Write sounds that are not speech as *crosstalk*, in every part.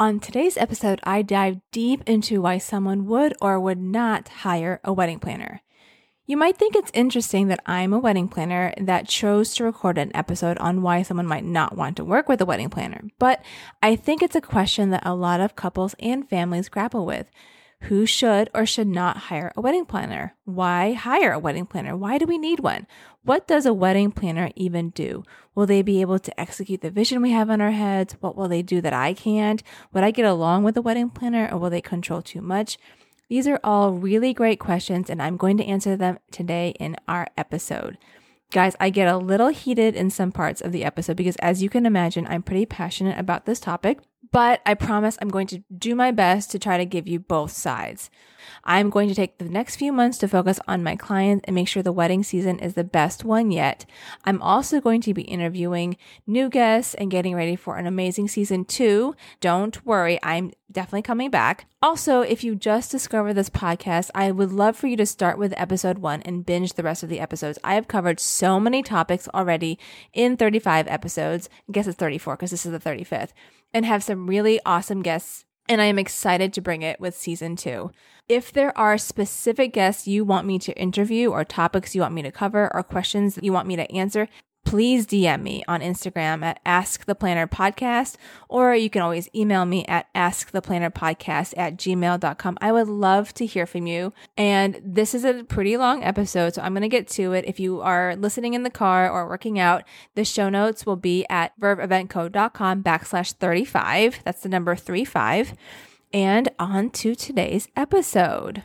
On today's episode, I dive deep into why someone would or would not hire a wedding planner. You might think it's interesting that I'm a wedding planner that chose to record an episode on why someone might not want to work with a wedding planner, but I think it's a question that a lot of couples and families grapple with. Who should or should not hire a wedding planner? Why hire a wedding planner? Why do we need one? What does a wedding planner even do? Will they be able to execute the vision we have in our heads? What will they do that I can't? Would I get along with a wedding planner or will they control too much? These are all really great questions, and I'm going to answer them today in our episode. Guys, I get a little heated in some parts of the episode because, as you can imagine, I'm pretty passionate about this topic but I promise I'm going to do my best to try to give you both sides. I'm going to take the next few months to focus on my clients and make sure the wedding season is the best one yet. I'm also going to be interviewing new guests and getting ready for an amazing season two. Don't worry, I'm definitely coming back. Also, if you just discovered this podcast, I would love for you to start with episode one and binge the rest of the episodes. I have covered so many topics already in 35 episodes. I guess it's 34 because this is the 35th and have some really awesome guests. And I am excited to bring it with season two. If there are specific guests you want me to interview, or topics you want me to cover, or questions you want me to answer, please DM me on Instagram at Ask the Planner Podcast, or you can always email me at asktheplannerpodcast at gmail.com. I would love to hear from you. And this is a pretty long episode, so I'm going to get to it. If you are listening in the car or working out, the show notes will be at verveeventco.com backslash 35. That's the number 35. And on to today's episode.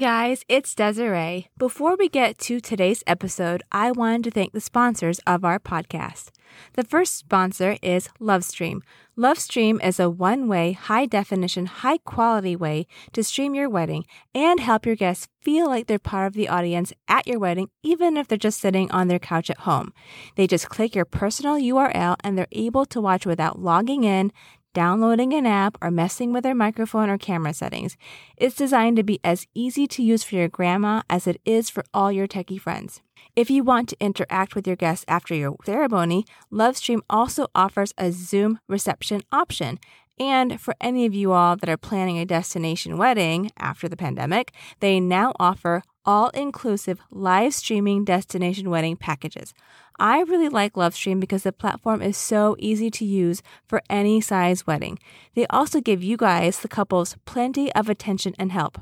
Guys, it's Desiree. Before we get to today's episode, I wanted to thank the sponsors of our podcast. The first sponsor is Lovestream. Lovestream is a one way, high definition, high quality way to stream your wedding and help your guests feel like they're part of the audience at your wedding, even if they're just sitting on their couch at home. They just click your personal URL and they're able to watch without logging in, downloading an app, or messing with their microphone or camera settings. It's designed to be as easy to use for your grandma as it is for all your techie friends. If you want to interact with your guests after your ceremony, Lovestream also offers a Zoom reception option. And for any of you all that are planning a destination wedding after the pandemic, they now offer all inclusive live streaming destination wedding packages. I really like Lovestream because the platform is so easy to use for any size wedding. They also give you guys, the couples, plenty of attention and help.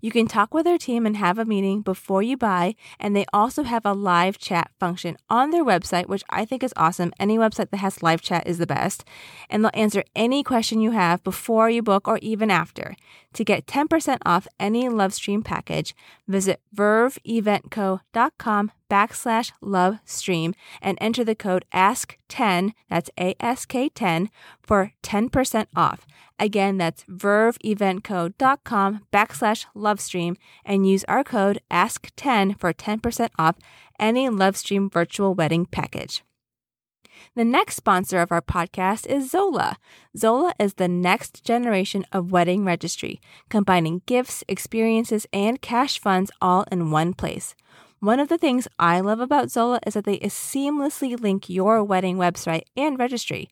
You can talk with their team and have a meeting before you buy, and they also have a live chat function on their website, which I think is awesome. Any website that has live chat is the best, and they'll answer any question you have before you book or even after. To get 10% off any Lovestream package, visit verveeventco.com backslash lovestream and enter the code ASK10, that's ASK10, for 10% off. Again, that's verveeventco.com backslash lovestream and use our code ASK10 for 10% off any Lovestream virtual wedding package. The next sponsor of our podcast is Zola. Zola is the next generation of wedding registry, combining gifts, experiences, and cash funds all in one place. One of the things I love about Zola is that they seamlessly link your wedding website and registry.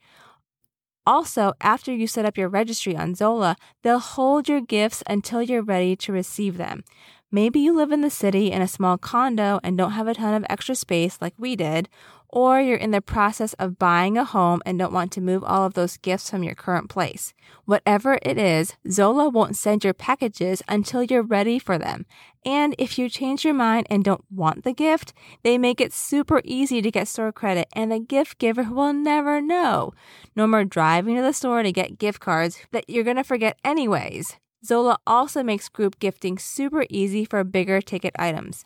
Also, after you set up your registry on Zola, they'll hold your gifts until you're ready to receive them. Maybe you live in the city in a small condo and don't have a ton of extra space like we did, or you're in the process of buying a home and don't want to move all of those gifts from your current place. Whatever it is, Zola won't send your packages until you're ready for them. And if you change your mind and don't want the gift, they make it super easy to get store credit and the gift giver will never know. No more driving to the store to get gift cards that you're going to forget anyways. Zola also makes group gifting super easy for bigger ticket items.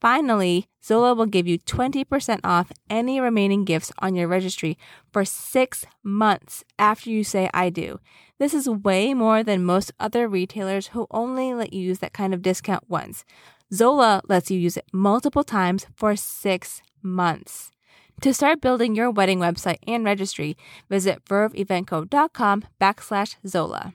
Finally, Zola will give you 20% off any remaining gifts on your registry for six months after you say I do. This is way more than most other retailers who only let you use that kind of discount once. Zola lets you use it multiple times for six months. To start building your wedding website and registry, visit verveeventco.com backslash Zola.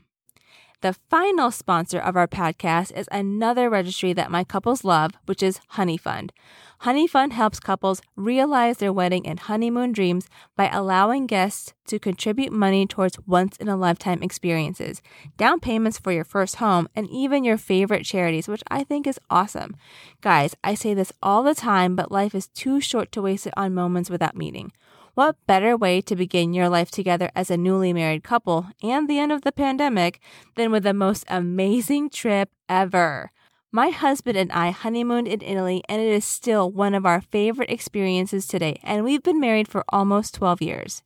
The final sponsor of our podcast is another registry that my couples love, which is Honeyfund. Honey Fund helps couples realize their wedding and honeymoon dreams by allowing guests to contribute money towards once in a lifetime experiences, down payments for your first home, and even your favorite charities, which I think is awesome. Guys, I say this all the time, but life is too short to waste it on moments without meaning. What better way to begin your life together as a newly married couple and the end of the pandemic than with the most amazing trip ever? My husband and I honeymooned in Italy, and it is still one of our favorite experiences today, and we've been married for almost 12 years.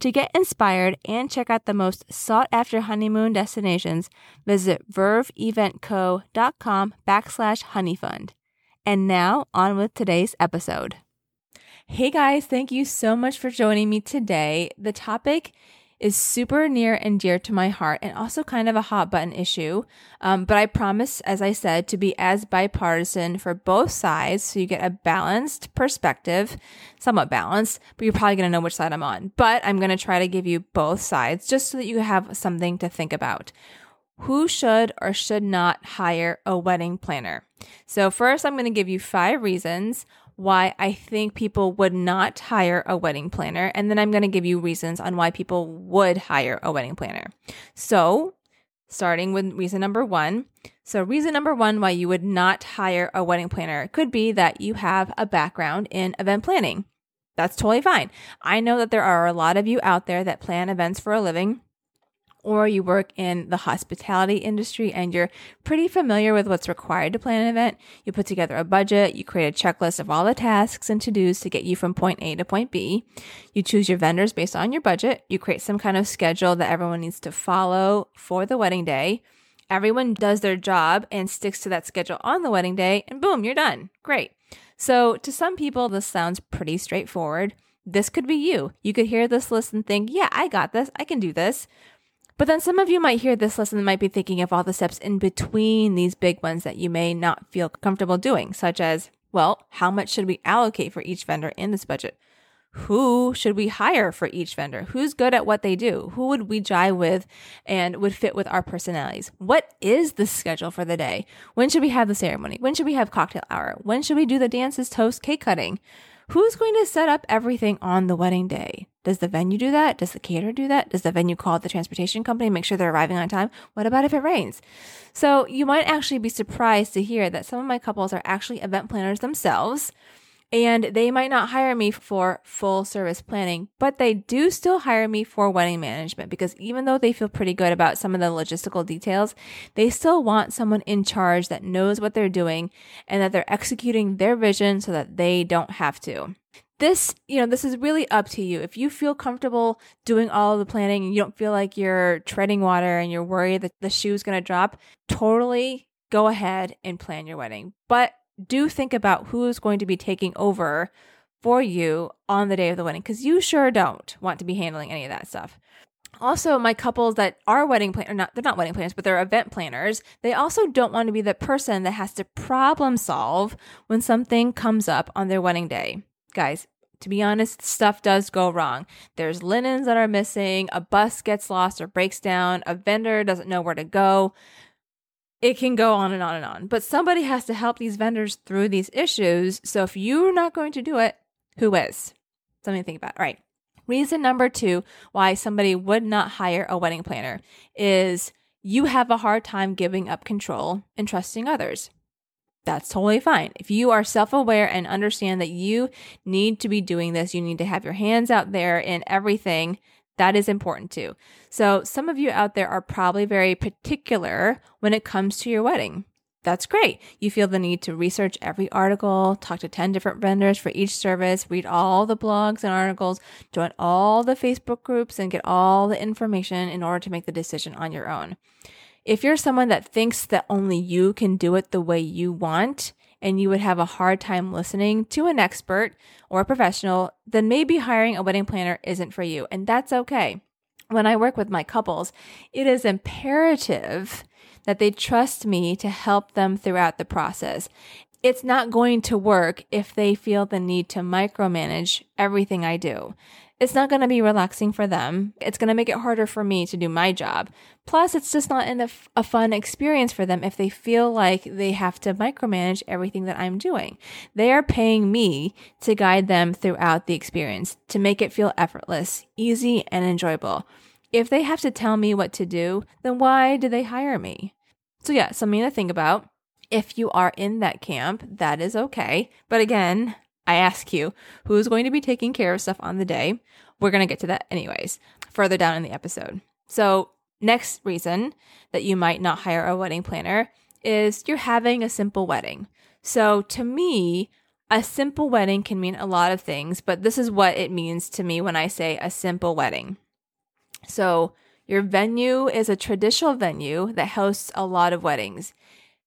To get inspired and check out the most sought after honeymoon destinations, visit verveeventco.com backslash honeyfund. And now on with today's episode. Hey guys, thank you so much for joining me today. The topic is super near and dear to my heart and also kind of a hot button issue. Um, but I promise, as I said, to be as bipartisan for both sides so you get a balanced perspective, somewhat balanced, but you're probably going to know which side I'm on. But I'm going to try to give you both sides just so that you have something to think about. Who should or should not hire a wedding planner? So, first, I'm going to give you five reasons why I think people would not hire a wedding planner. And then I'm going to give you reasons on why people would hire a wedding planner. So, starting with reason number one. So, reason number one why you would not hire a wedding planner could be that you have a background in event planning. That's totally fine. I know that there are a lot of you out there that plan events for a living or you work in the hospitality industry and you're pretty familiar with what's required to plan an event, you put together a budget, you create a checklist of all the tasks and to dos to get you from point A to point B. You choose your vendors based on your budget. You create some kind of schedule that everyone needs to follow for the wedding day. Everyone does their job and sticks to that schedule on the wedding day, and boom, you're done. Great. So, to some people, this sounds pretty straightforward. This could be you. You could hear this list and think, yeah, I got this. I can do this. But then some of you might hear this lesson and might be thinking of all the steps in between these big ones that you may not feel comfortable doing, such as, well, how much should we allocate for each vendor in this budget? Who should we hire for each vendor? Who's good at what they do? Who would we jive with and would fit with our personalities? What is the schedule for the day? When should we have the ceremony? When should we have cocktail hour? When should we do the dances, toast, cake cutting? Who's going to set up everything on the wedding day? Does the venue do that? Does the caterer do that? Does the venue call the transportation company make sure they're arriving on time? What about if it rains? So you might actually be surprised to hear that some of my couples are actually event planners themselves and they might not hire me for full service planning, but they do still hire me for wedding management because even though they feel pretty good about some of the logistical details, they still want someone in charge that knows what they're doing and that they're executing their vision so that they don't have to. This, you know, this is really up to you. If you feel comfortable doing all of the planning and you don't feel like you're treading water and you're worried that the shoe's going to drop, totally go ahead and plan your wedding. But do think about who is going to be taking over for you on the day of the wedding because you sure don't want to be handling any of that stuff. Also, my couples that are wedding planners, not they're not wedding planners, but they're event planners. They also don't want to be the person that has to problem solve when something comes up on their wedding day. Guys, to be honest, stuff does go wrong. There's linens that are missing, a bus gets lost or breaks down, a vendor doesn't know where to go it can go on and on and on. But somebody has to help these vendors through these issues. So if you're not going to do it, who is? Something to think about. All right. Reason number two why somebody would not hire a wedding planner is you have a hard time giving up control and trusting others. That's totally fine. If you are self aware and understand that you need to be doing this, you need to have your hands out there in everything, that is important too. So, some of you out there are probably very particular when it comes to your wedding. That's great. You feel the need to research every article, talk to 10 different vendors for each service, read all the blogs and articles, join all the Facebook groups, and get all the information in order to make the decision on your own. If you're someone that thinks that only you can do it the way you want, and you would have a hard time listening to an expert or a professional, then maybe hiring a wedding planner isn't for you. And that's okay. When I work with my couples, it is imperative that they trust me to help them throughout the process. It's not going to work if they feel the need to micromanage everything I do. It's not going to be relaxing for them. It's going to make it harder for me to do my job. Plus, it's just not a, a fun experience for them if they feel like they have to micromanage everything that I'm doing. They are paying me to guide them throughout the experience, to make it feel effortless, easy, and enjoyable. If they have to tell me what to do, then why do they hire me? So, yeah, something to think about. If you are in that camp, that is okay. But again, I ask you, who's going to be taking care of stuff on the day? We're going to get to that anyways, further down in the episode. So, next reason that you might not hire a wedding planner is you're having a simple wedding. So, to me, a simple wedding can mean a lot of things, but this is what it means to me when I say a simple wedding. So, your venue is a traditional venue that hosts a lot of weddings.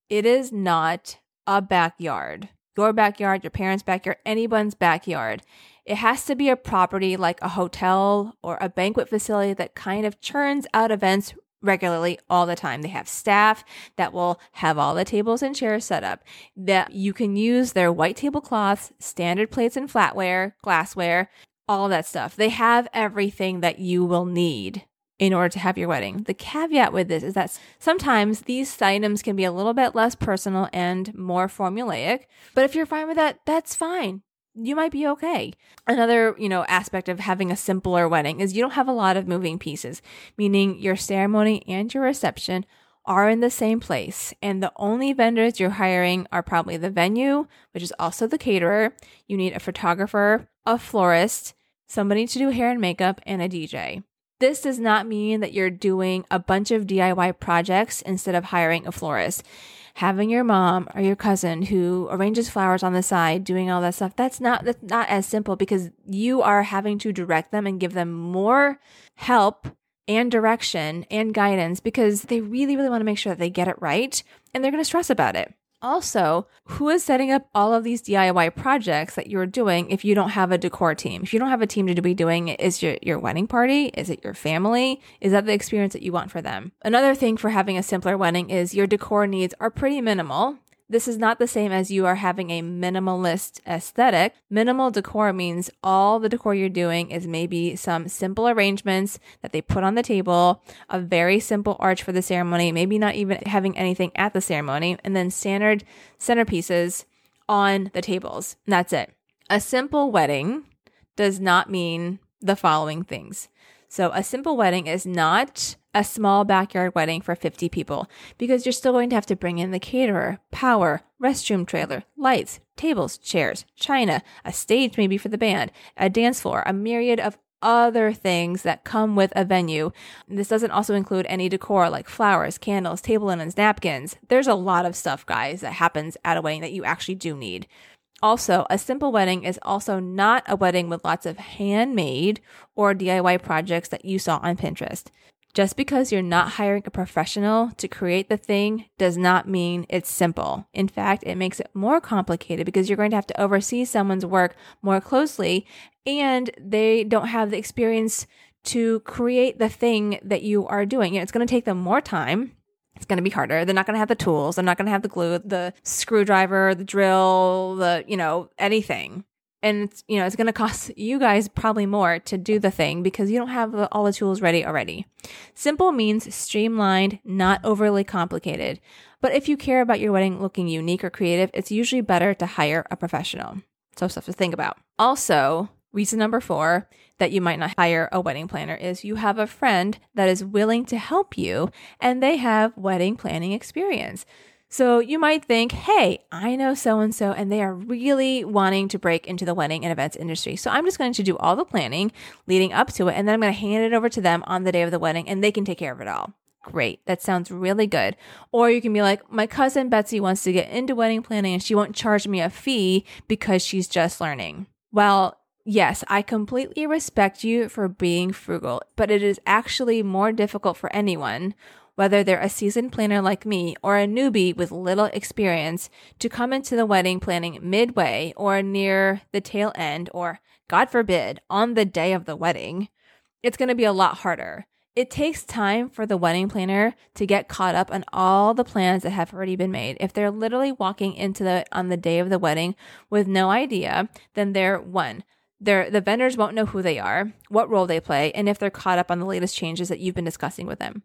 It is not a backyard, your backyard, your parents' backyard, anyone's backyard. It has to be a property like a hotel or a banquet facility that kind of churns out events regularly all the time. They have staff that will have all the tables and chairs set up that you can use their white tablecloths, standard plates and flatware, glassware, all that stuff. They have everything that you will need in order to have your wedding. The caveat with this is that sometimes these items can be a little bit less personal and more formulaic, but if you're fine with that, that's fine. You might be okay. Another, you know, aspect of having a simpler wedding is you don't have a lot of moving pieces, meaning your ceremony and your reception are in the same place, and the only vendors you're hiring are probably the venue, which is also the caterer. You need a photographer, a florist, somebody to do hair and makeup, and a DJ. This does not mean that you're doing a bunch of DIY projects instead of hiring a florist. Having your mom or your cousin who arranges flowers on the side, doing all that stuff, that's not that's not as simple because you are having to direct them and give them more help and direction and guidance because they really, really want to make sure that they get it right and they're going to stress about it. Also, who is setting up all of these DIY projects that you're doing if you don't have a decor team? If you don't have a team to be doing it, is your, your wedding party? Is it your family? Is that the experience that you want for them? Another thing for having a simpler wedding is your decor needs are pretty minimal. This is not the same as you are having a minimalist aesthetic. Minimal decor means all the decor you're doing is maybe some simple arrangements that they put on the table, a very simple arch for the ceremony, maybe not even having anything at the ceremony, and then standard centerpieces on the tables. That's it. A simple wedding does not mean the following things. So, a simple wedding is not a small backyard wedding for 50 people because you're still going to have to bring in the caterer, power, restroom trailer, lights, tables, chairs, china, a stage maybe for the band, a dance floor, a myriad of other things that come with a venue. This doesn't also include any decor like flowers, candles, table linens, napkins. There's a lot of stuff, guys, that happens at a wedding that you actually do need. Also, a simple wedding is also not a wedding with lots of handmade or DIY projects that you saw on Pinterest. Just because you're not hiring a professional to create the thing does not mean it's simple. In fact, it makes it more complicated because you're going to have to oversee someone's work more closely and they don't have the experience to create the thing that you are doing. You know, it's going to take them more time it's going to be harder. They're not going to have the tools. They're not going to have the glue, the screwdriver, the drill, the, you know, anything. And it's, you know, it's going to cost you guys probably more to do the thing because you don't have all the tools ready already. Simple means streamlined, not overly complicated. But if you care about your wedding looking unique or creative, it's usually better to hire a professional. So stuff to think about. Also, reason number four that you might not hire a wedding planner is you have a friend that is willing to help you and they have wedding planning experience. So you might think, hey, I know so and so, and they are really wanting to break into the wedding and events industry. So I'm just going to do all the planning leading up to it, and then I'm going to hand it over to them on the day of the wedding, and they can take care of it all. Great. That sounds really good. Or you can be like, my cousin Betsy wants to get into wedding planning and she won't charge me a fee because she's just learning. Well, Yes, I completely respect you for being frugal, but it is actually more difficult for anyone whether they're a seasoned planner like me or a newbie with little experience, to come into the wedding planning midway or near the tail end, or God forbid, on the day of the wedding, it's going to be a lot harder. It takes time for the wedding planner to get caught up on all the plans that have already been made. If they're literally walking into the on the day of the wedding with no idea, then they're one. They're, the vendors won't know who they are, what role they play, and if they're caught up on the latest changes that you've been discussing with them.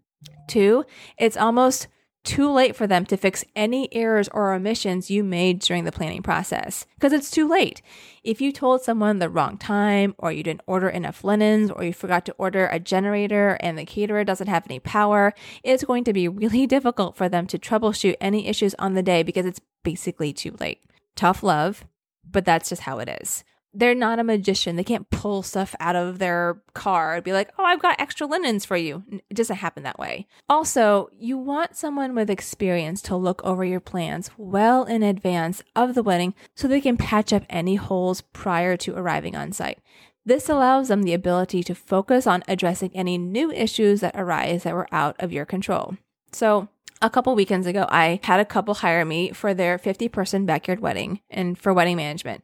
Two, it's almost too late for them to fix any errors or omissions you made during the planning process because it's too late. If you told someone the wrong time, or you didn't order enough linens, or you forgot to order a generator and the caterer doesn't have any power, it's going to be really *laughs* difficult for them to troubleshoot any issues on the day because it's basically too late. Tough love, but that's just how it is they're not a magician. They can't pull stuff out of their car and be like, oh, I've got extra linens for you. It doesn't happen that way. Also, you want someone with experience to look over your plans well in advance of the wedding so they can patch up any holes prior to arriving on site. This allows them the ability to focus on addressing any new issues that arise that were out of your control. So, a couple weekends ago, I had a couple hire me for their 50 person backyard wedding and for wedding management.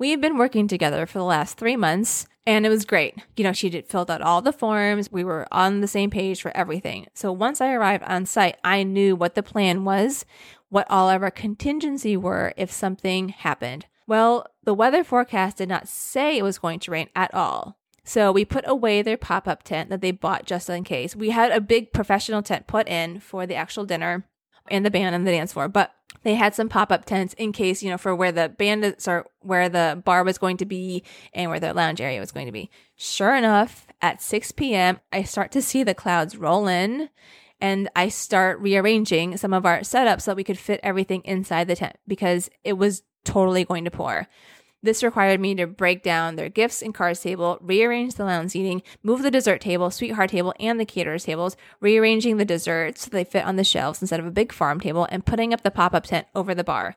We've been working together for the last three months and it was great. You know, she did filled out all the forms. We were on the same page for everything. So once I arrived on site, I knew what the plan was, what all of our contingency were if something happened. Well, the weather forecast did not say it was going to rain at all. So we put away their pop up tent that they bought just in case. We had a big professional tent put in for the actual dinner and the band and the dance floor, but they had some pop-up tents in case you know for where the bandits are where the bar was going to be and where the lounge area was going to be. Sure enough at 6 p.m i start to see the clouds roll in and i start rearranging some of our setups so that we could fit everything inside the tent because it was totally going to pour this required me to break down their gifts and cards table, rearrange the lounge seating, move the dessert table, sweetheart table, and the caterer's tables, rearranging the desserts so they fit on the shelves instead of a big farm table, and putting up the pop-up tent over the bar.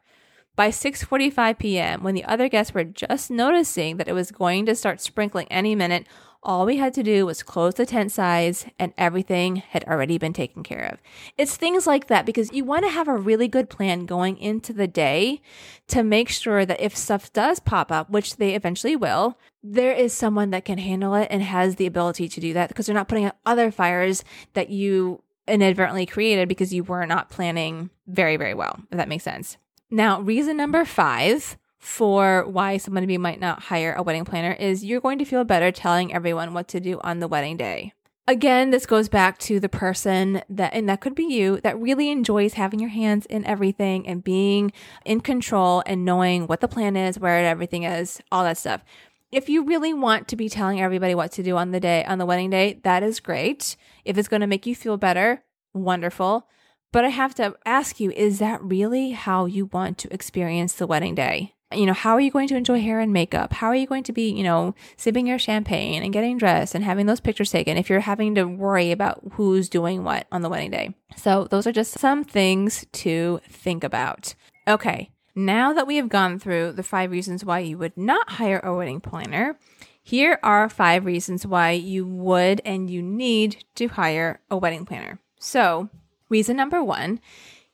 By 6:45 p.m., when the other guests were just noticing that it was going to start sprinkling any minute, all we had to do was close the tent size and everything had already been taken care of. It's things like that because you want to have a really good plan going into the day to make sure that if stuff does pop up, which they eventually will, there is someone that can handle it and has the ability to do that because they're not putting out other fires that you inadvertently created because you were not planning very, very well, if that makes sense. Now, reason number five for why somebody might not hire a wedding planner is you're going to feel better telling everyone what to do on the wedding day. Again, this goes back to the person that, and that could be you, that really enjoys having your hands in everything and being in control and knowing what the plan is, where everything is, all that stuff. If you really want to be telling everybody what to do on the day, on the wedding day, that is great. If it's going to make you feel better, wonderful. But I have to ask you, is that really how you want to experience the wedding day? You know, how are you going to enjoy hair and makeup? How are you going to be, you know, sipping your champagne and getting dressed and having those pictures taken if you're having to worry about who's doing what on the wedding day? So, those are just some things to think about. Okay, now that we have gone through the five reasons why you would not hire a wedding planner, here are five reasons why you would and you need to hire a wedding planner. So, reason number one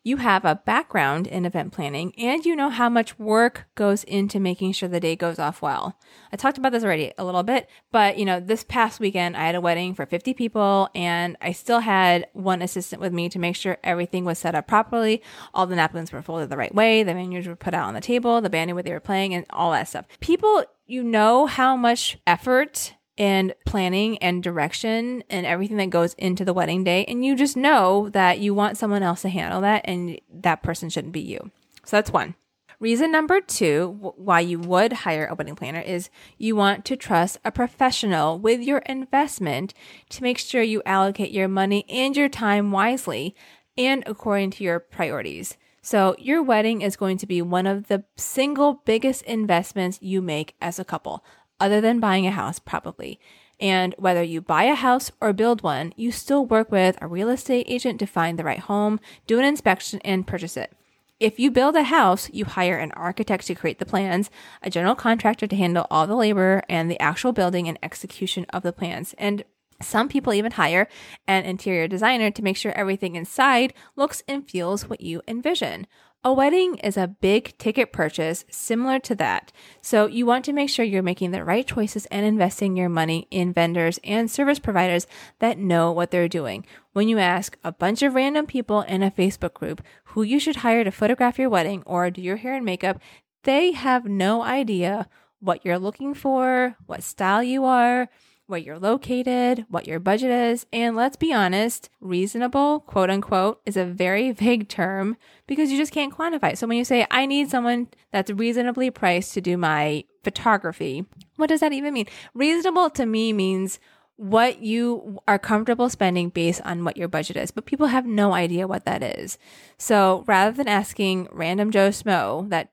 you have a background in event planning and you know how much work goes into making sure the day goes off well. I talked about this already a little bit, but you know, this past weekend I had a wedding for 50 people and I still had one assistant with me to make sure everything was set up properly. All the napkins were folded the right way, the menus were put out on the table, the band what they were playing and all that stuff. People, you know how much effort and planning and direction and everything that goes into the wedding day. And you just know that you want someone else to handle that and that person shouldn't be you. So that's one. Reason number two why you would hire a wedding planner is you want to trust a professional with your investment to make sure you allocate your money and your time wisely and according to your priorities. So, your wedding is going to be one of the single biggest investments you make as a couple other than buying a house, probably. And whether you buy a house or build one, you still work with a real estate agent to find the right home, do an inspection, and purchase it. If you build a house, you hire an architect to create the plans, a general contractor to handle all the labor and the actual building and execution of the plans. And Some people even hire an interior designer to make sure everything inside looks and feels what you envision. A wedding is a big ticket purchase similar to that. So you want to make sure you're making the right choices and investing your money in vendors and service providers that know what they're doing. When you ask a bunch of random people in a Facebook group who you should hire to photograph your wedding or do your hair and makeup, they have no idea what you're looking for, what style you are, where you're located, what your budget is, and let's be honest, reasonable, quote unquote, is a very *laughs* vague term because you just can't quantify. So when you say, I need someone that's reasonably priced to do my photography, what does that even mean? Reasonable to me means what you are comfortable spending based on what your budget is, but people have no idea what that is. So rather than asking random Joe Schmo that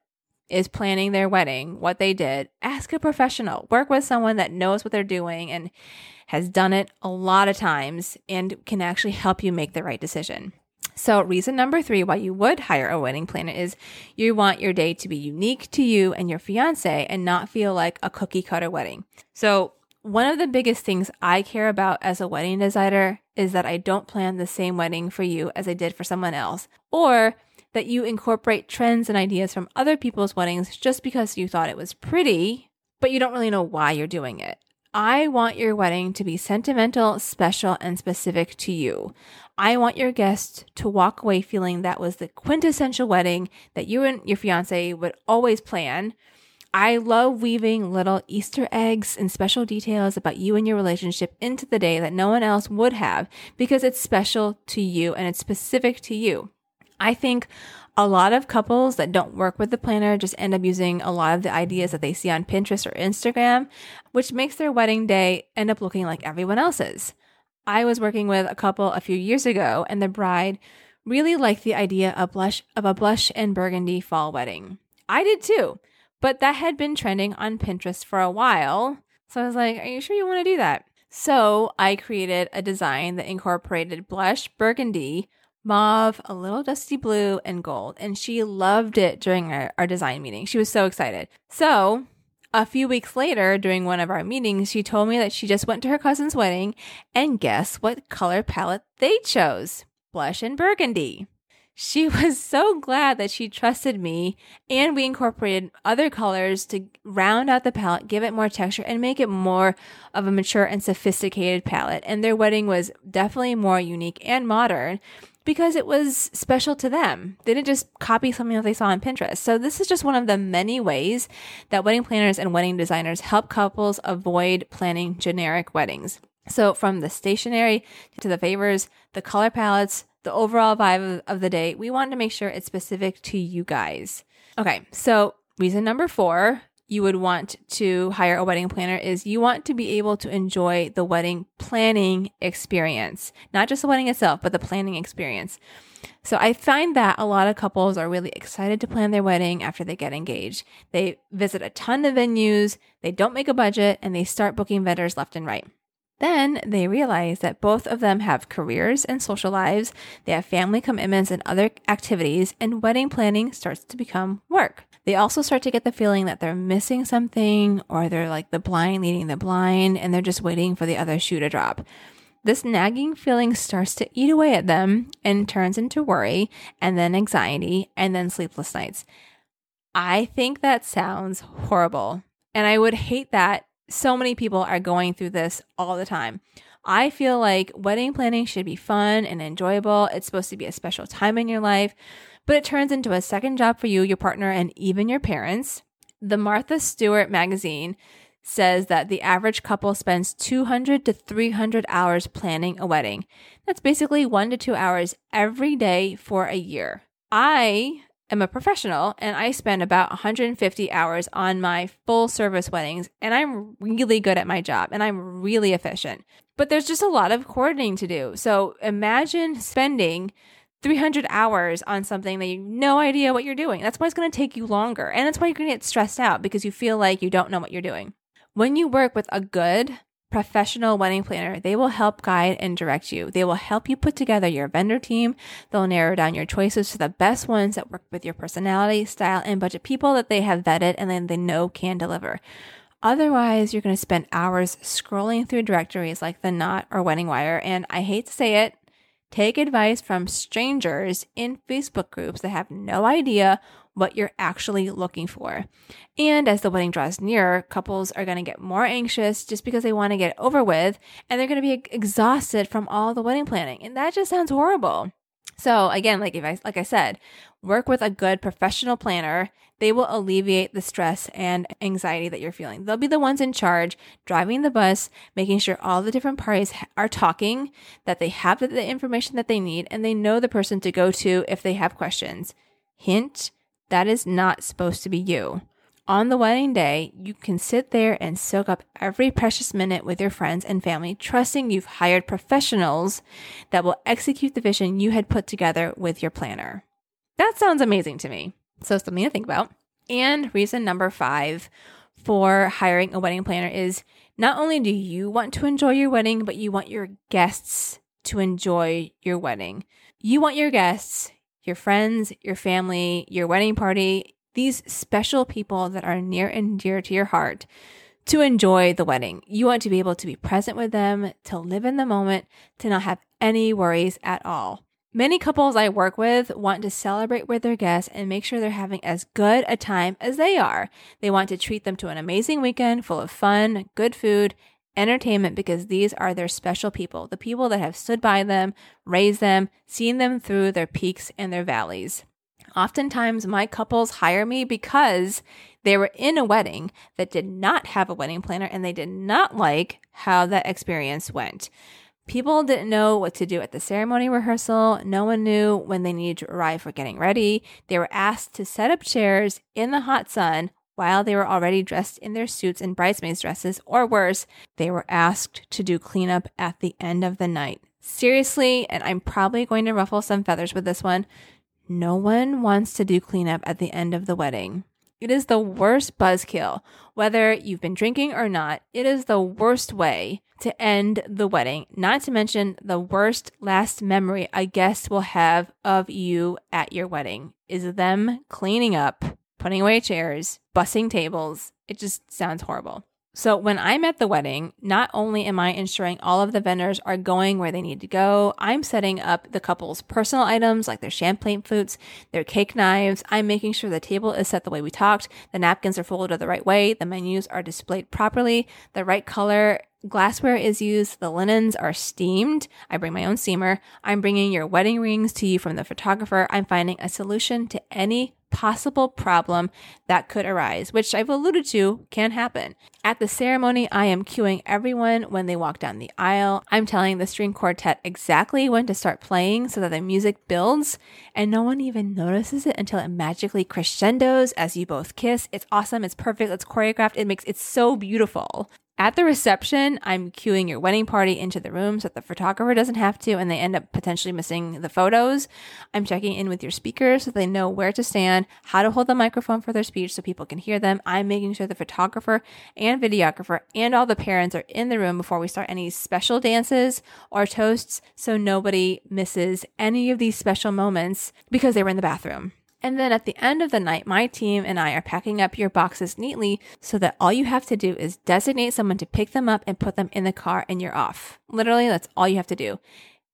is planning their wedding, what they did, ask a professional. Work with someone that knows what they're doing and has done it a lot of times and can actually help you make the right decision. So, reason number three why you would hire a wedding planner is you want your day to be unique to you and your fiance and not feel like a cookie cutter wedding. So, one of the biggest things I care about as a wedding designer is that I don't plan the same wedding for you as I did for someone else, or that you incorporate trends and ideas from other people's weddings just because you thought it was pretty, but you don't really know why you're doing it. I want your wedding to be sentimental, special, and specific to you. I want your guests to walk away feeling that was the quintessential wedding that you and your fiance would always plan. I love weaving little Easter eggs and special details about you and your relationship into the day that no one else would have because it's special to you and it's specific to you. I think a lot of couples that don't work with the planner just end up using a lot of the ideas that they see on Pinterest or Instagram, which makes their wedding day end up looking like everyone else's. I was working with a couple a few years ago and the bride really liked the idea of blush of a blush and burgundy fall wedding. I did too, but that had been trending on Pinterest for a while. So I was like, "Are you sure you want to do that?" So I created a design that incorporated blush, burgundy, mauve, a little dusty blue, and gold. And she loved it during our, our design meeting. She was so excited. So, a few weeks later, during one of our meetings, she told me that she just went to her cousin's wedding and guess what color palette they chose? Blush and burgundy. She *laughs* was so glad that she trusted me and we incorporated other colors to round out the palette, give it more texture and make it more of a mature and sophisticated palette. And their wedding was definitely more unique and modern because it was special to them. They didn't just copy something that they saw on Pinterest. So this is just one of the many ways that wedding planners and wedding designers help couples avoid planning generic weddings. So from the stationery to the favors, the color palettes, the overall vibe of the day, we want to make sure it's specific to you guys. Okay, so reason number four you would want to hire a wedding planner is you want to be able to enjoy the wedding planning experience, not just the wedding itself, but the planning experience. So I find that a lot of couples are really excited to plan their wedding after they get engaged. They visit a ton of venues, they don't make a budget, and they start booking vendors left and right. Then they realize that both of them have careers and social lives, they have family commitments and other activities, and wedding planning starts to become work. They also start to get the feeling that they're missing something or they're like the blind leading the blind and they're just waiting for the other shoe to drop. This nagging feeling starts to eat away at them and turns into worry and then anxiety and then sleepless nights. I think that sounds horrible. And I would hate that so many people are going through this all the time. I feel like wedding planning should be fun and enjoyable. It's supposed to be a special time in your life but it turns into a second job for you, your partner, and even your parents. The Martha Stewart magazine says that the average couple spends 200 to 300 hours planning a wedding. That's basically one to two hours every day for a year. I am a professional and I spend about 150 hours on my full service weddings, and I'm really good at my job and I'm really efficient. But there's just a lot of coordinating to do. So imagine spending 300 hours on something that you have no idea what you're doing. That's why it's going to take you longer. And that's why you're going to get stressed out because you feel like you don't know what you're doing. When you work with a good professional wedding planner, they will help guide and direct you. They will help you put together your vendor team. They'll narrow down your choices to the best ones that work with your personality, style, and budget people that they have vetted and then they know can deliver. Otherwise, you're going to spend hours scrolling through directories like The Knot or WeddingWire. And I hate to say it, take advice from strangers in Facebook groups that have no idea what you're actually looking for. And as the wedding draws nearer, couples are going to get more anxious just because they want to get over with and they're going to be exhausted from all the wedding planning. And that just sounds horrible. So again, like if I like I said, work with a good professional planner. They will alleviate the stress and anxiety that you're feeling. They'll be the ones in charge, driving the bus, making sure all the different parties are talking, that they have the, the information that they need, and they know the person to go to if they have questions. Hint, that is not supposed to be you. On the wedding day, you can sit there and soak up every precious minute with your friends and family, trusting you've hired professionals that will execute the vision you had put together with your planner. That sounds amazing to me. So, something to think about. And reason number five for hiring a wedding planner is not only do you want to enjoy your wedding, but you want your guests to enjoy your wedding. You want your guests, your friends, your family, your wedding party, these special people that are near and dear to your heart to enjoy the wedding. You want to be able to be present with them, to live in the moment, to not have any worries at all. Many couples I work with want to celebrate with their guests and make sure they're having as good a time as they are. They want to treat them to an amazing weekend full of fun, good food, entertainment because these are their special people, the people that have stood by them, raised them, seen them through their peaks and their valleys. Oftentimes, my couples hire me because they were in a wedding that did not have a wedding planner and they did not like how that experience went. People didn't know what to do at the ceremony rehearsal. No one knew when they needed to arrive for getting ready. They were asked to set up chairs in the hot sun while they were already dressed in their suits and bridesmaids' dresses, or worse, they were asked to do cleanup at the end of the night. Seriously, and I'm probably going to ruffle some feathers with this one, no one wants to do cleanup at the end of the wedding. It is the worst buzzkill. Whether you've been drinking or not, it is the worst way to end the wedding. Not to mention the worst last memory a guest will have of you at your wedding is them cleaning up, putting away chairs, bussing tables. It just sounds horrible. So when I'm at the wedding, not only am I ensuring all of the vendors are going where they need to go, I'm setting up the couple's personal items like their champagne flutes, their cake knives. I'm making sure the table is set the way we talked, the napkins are folded the right way, the menus are displayed properly, the right color glassware is used, the linens are steamed. I bring my own steamer. I'm bringing your wedding rings to you from the photographer. I'm finding a solution to any possible problem that could arise, which I've alluded to can happen. At the ceremony, I am cueing everyone when they walk down the aisle. I'm telling the string quartet exactly when to start playing so that the music builds, and no one even notices it until it magically crescendos as you both kiss. It's awesome, it's perfect, it's choreographed, it makes it so beautiful. At the reception, I'm cueing your wedding party into the room so that the photographer doesn't have to and they end up potentially missing the photos. I'm checking in with your speakers so they know where to stand, how to hold the microphone for their speech so people can hear them. I'm making sure the photographer and videographer and all the parents are in the room before we start any special dances or toasts so nobody misses any of these special moments because they were in the bathroom. And then at the end of the night, my team and I are packing up your boxes neatly so that all you have to do is designate someone to pick them up and put them in the car and you're off. Literally, that's all you have to do.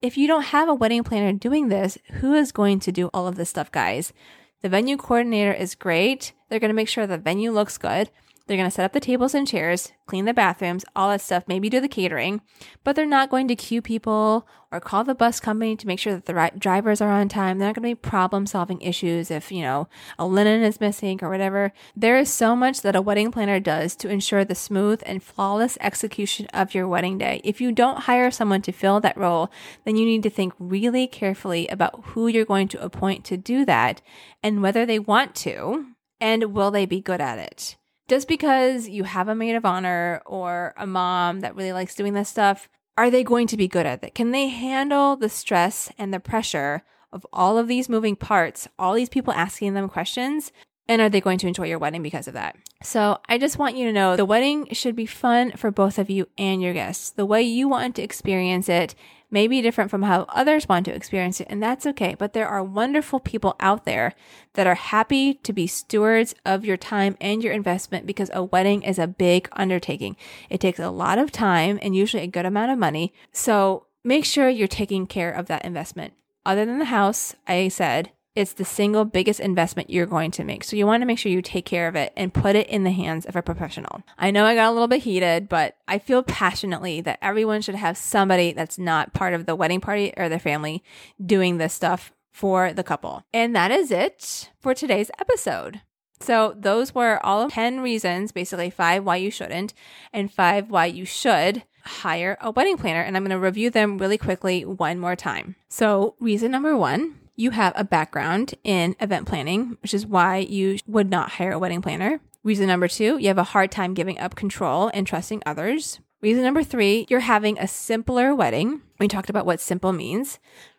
If you don't have a wedding planner doing this, who is going to do all of this stuff, guys? The venue coordinator is great. They're going to make sure the venue looks good. They're going to set up the tables and chairs, clean the bathrooms, all that stuff, maybe do the catering, but they're not going to cue people or call the bus company to make sure that the right drivers are on time. They're not going to be problem solving issues if, you know, a linen is missing or whatever. There is so much that a wedding planner does to ensure the smooth and flawless execution of your wedding day. If you don't hire someone to fill that role, then you need to think really carefully about who you're going to appoint to do that and whether they want to and will they be good at it just because you have a maid of honor or a mom that really likes doing this stuff, are they going to be good at it? Can they handle the stress and the pressure of all of these moving parts, all these people asking them questions? And are they going to enjoy your wedding because of that? So I just want you to know the wedding should be fun for both of you and your guests. The way you want to experience it may be different from how others want to experience it, and that's okay. But there are wonderful people out there that are happy to be stewards of your time and your investment because a wedding is a big undertaking. It takes a lot of time and usually a good amount of money. So make sure you're taking care of that investment. Other than the house, I said, it's the single biggest investment you're going to make. So you want to make sure you take care of it and put it in the hands of a professional. I know I got a little bit heated, but I feel passionately that everyone should have somebody that's not part of the wedding party or their family doing this stuff for the couple. And that is it for today's episode. So those were all 10 reasons, basically five why you shouldn't and five why you should hire a wedding planner. And I'm going to review them really quickly one more time. So reason number one, you have a background in event planning, which is why you would not hire a wedding planner. Reason number two, you have a hard time giving up control and trusting others. Reason number three, you're having a simpler wedding. We talked about what simple means.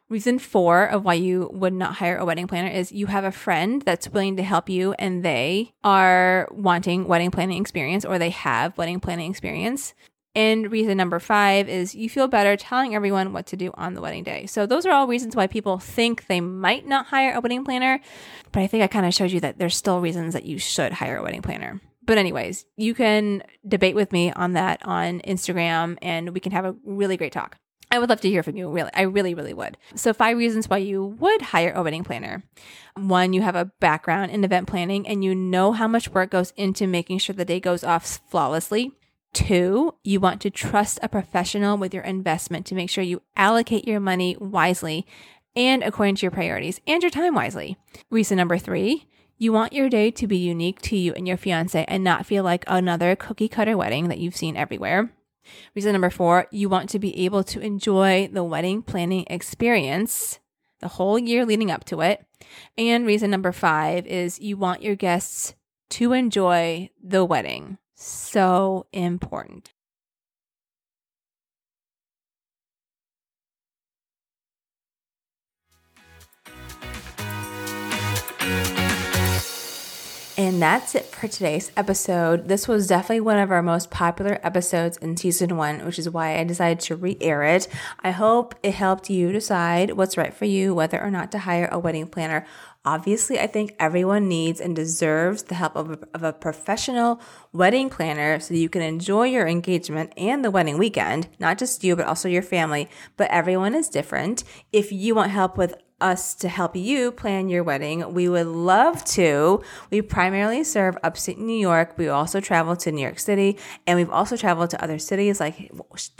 Reason four of why you would not hire a wedding planner is you have a friend that's willing to help you and they are wanting wedding planning experience or they have wedding planning experience. And reason number five is you feel better telling everyone what to do on the wedding day. So those are all reasons why people think they might not hire a wedding planner. But I think I kind of showed you that there's still reasons that you should hire a wedding planner. But anyways, you can debate with me on that on Instagram and we can have a really great talk. I would love to hear from you. Really, I really, really would. So, five reasons why you would hire a wedding planner. One, you have a background in event planning and you know how much work goes into making sure the day goes off flawlessly. Two, you want to trust a professional with your investment to make sure you allocate your money wisely and according to your priorities and your time wisely. Reason number three, you want your day to be unique to you and your fiance and not feel like another cookie cutter wedding that you've seen everywhere. Reason number four, you want to be able to enjoy the wedding planning experience the whole year leading up to it. And reason number five is you want your guests to enjoy the wedding so important. And that's it for today's episode. This was definitely one of our most popular episodes in season one, which is why I decided to re air it. I hope it helped you decide what's right for you, whether or not to hire a wedding planner Obviously, I think everyone needs and deserves the help of a, of a, professional wedding planner so you can enjoy your engagement and the wedding weekend, not just you, but also your family. But everyone is different. If you want help with us to help you plan your wedding, we would love to. We primarily serve upstate New York. We also travel to New York City, and we've also traveled to other cities like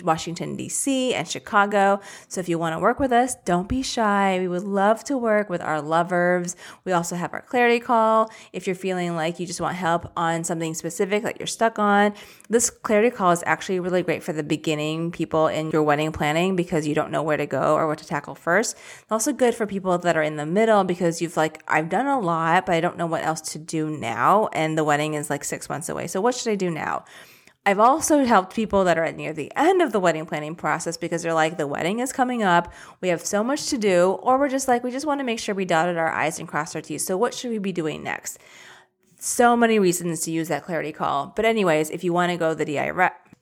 Washington, D.C. and Chicago. So if you want to work with us, don't be shy. We would love to work with our lovers. We also have our clarity call. If you're feeling like you just want help on something specific that you're stuck on, this clarity call is actually really great for the beginning people in your wedding planning because you don't know where to go or what to tackle first. It's also good for people that are in the middle because you've like, I've done a lot, but I don't know what else to do now. And the wedding is like six months away. So what should I do now? I've also helped people that are near the end of the wedding planning process because they're like, the wedding is coming up. We have so much to do. Or we're just like, we just want to make sure we dotted our I's and crossed our T's. So what should we be doing next? So many reasons to use that clarity call. But anyways, if you want to go the DI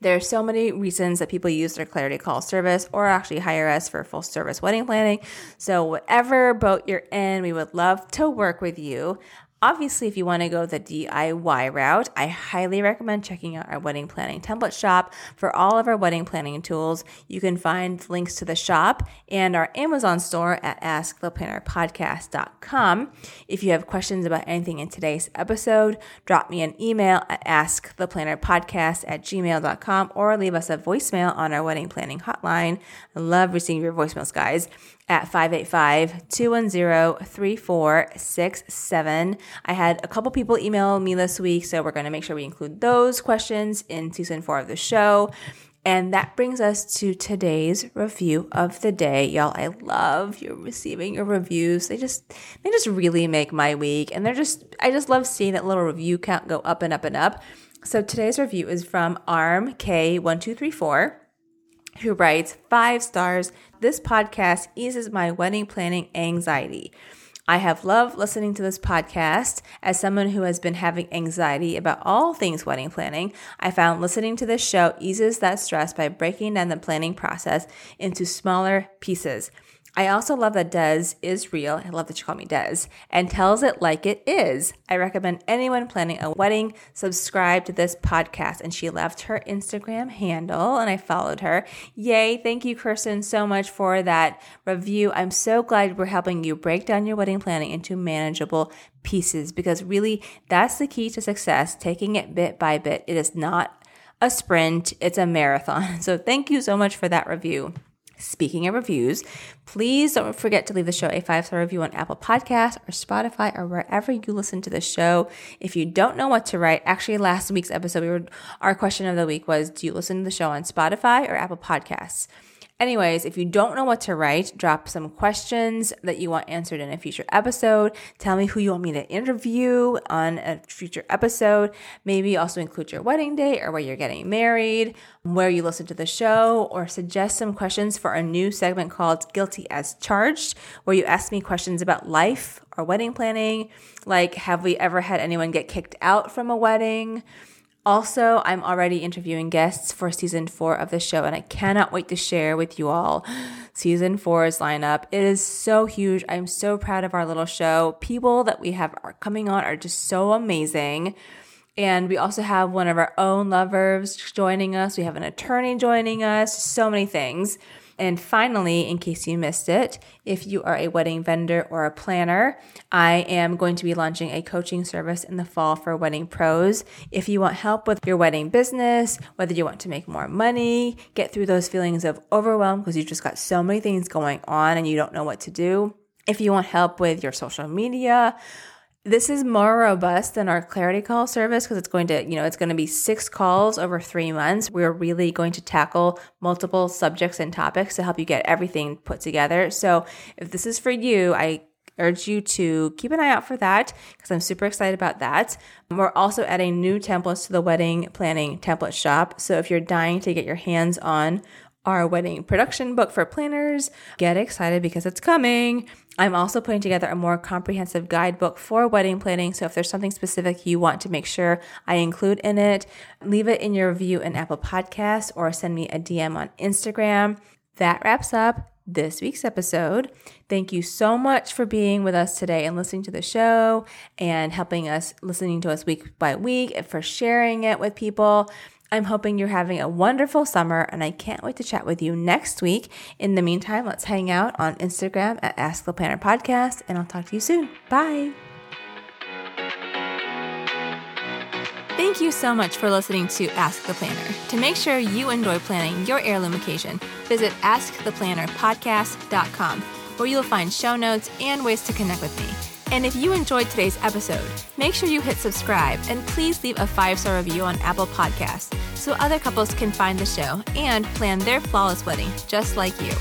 there are so many reasons that people use their Clarity Call service or actually hire us for full service wedding planning. So, whatever boat you're in, we would love to work with you. Obviously, if you want to go the DIY route, I highly recommend checking out our wedding planning template shop for all of our wedding planning tools. You can find links to the shop and our Amazon store at asktheplannerpodcast.com. If you have questions about anything in today's episode, drop me an email at asktheplannerpodcast at gmail.com or leave us a voicemail on our wedding planning hotline. I love receiving your voicemails, guys at 585 210 3467. I had a couple people email me this week, so we're going to make sure we include those questions in season four of the show. And that brings us to today's review of the day. Y'all, I love you receiving your reviews. They just they just really make my week. And they're just I just love seeing that little review count go up and up and up. So today's review is from Arm K1234 who writes five stars. This podcast eases my wedding planning anxiety. I have loved listening to this podcast. As someone who has been having anxiety about all things wedding planning, I found listening to this show eases that stress by breaking down the planning process into smaller pieces. I also love that Des is real. I love that you call me Des and tells it like it is. I recommend anyone planning a wedding subscribe to this podcast. And she left her Instagram handle and I followed her. Yay. Thank you, Kirsten, so much for that review. I'm so glad we're helping you break down your wedding planning into manageable pieces because really that's the key to success, taking it bit by bit. It is not a sprint, it's a marathon. *laughs* So thank you so much for that review. Speaking of reviews, please don't forget to leave the show a five star review on Apple Podcasts or Spotify or wherever you listen to the show. If you don't know what to write, actually, last week's episode, we were, our question of the week was Do you listen to the show on Spotify or Apple Podcasts? Anyways, if you don't know what to write, drop some questions that you want answered in a future episode. Tell me who you want me to interview on a future episode. Maybe also include your wedding date or where you're getting married, where you listen to the show, or suggest some questions for a new segment called Guilty as Charged, where you ask me questions about life or wedding planning. Like, have we ever had anyone get kicked out from a wedding? Also, I'm already interviewing guests for season four of the show, and I cannot wait to share with you all *gasps* season four's lineup. It is so huge. I'm so proud of our little show. People that we have are coming on are just so amazing. And we also have one of our own lovers joining us. We have an attorney joining us, so many things. And finally, in case you missed it, if you are a wedding vendor or a planner, I am going to be launching a coaching service in the fall for wedding pros. If you want help with your wedding business, whether you want to make more money, get through those feelings of overwhelm because you've just got so many things going on and you don't know what to do. If you want help with your social media, this is more robust than our clarity call service because it's going to, you know, it's going to be six calls over three months. We're really going to tackle multiple subjects and topics to help you get everything put together. So if this is for you, I urge you to keep an eye out for that because I'm super excited about that. We're also adding new templates to the wedding planning template shop. So if you're dying to get your hands on our wedding production book for planners. Get excited because it's coming. I'm also putting together a more comprehensive guidebook for wedding planning. So if there's something specific you want to make sure I include in it, leave it in your review in Apple Podcasts or send me a DM on Instagram. That wraps up this week's episode. Thank you so much for being with us today and listening to the show and helping us listening to us week by week and for sharing it with people. I'm hoping you're having a wonderful summer and I can't wait to chat with you next week. In the meantime, let's hang out on Instagram at Ask the Planner Podcast and I'll talk to you soon. Bye. Thank you so much for listening to Ask the Planner. To make sure you enjoy planning your heirloom occasion, visit AskThePlannerPodcast.com where you'll find show notes and ways to connect with me. And if you enjoyed today's episode, make sure you hit subscribe and please leave a five star review on Apple Podcasts so other couples can find the show and plan their flawless wedding just like you.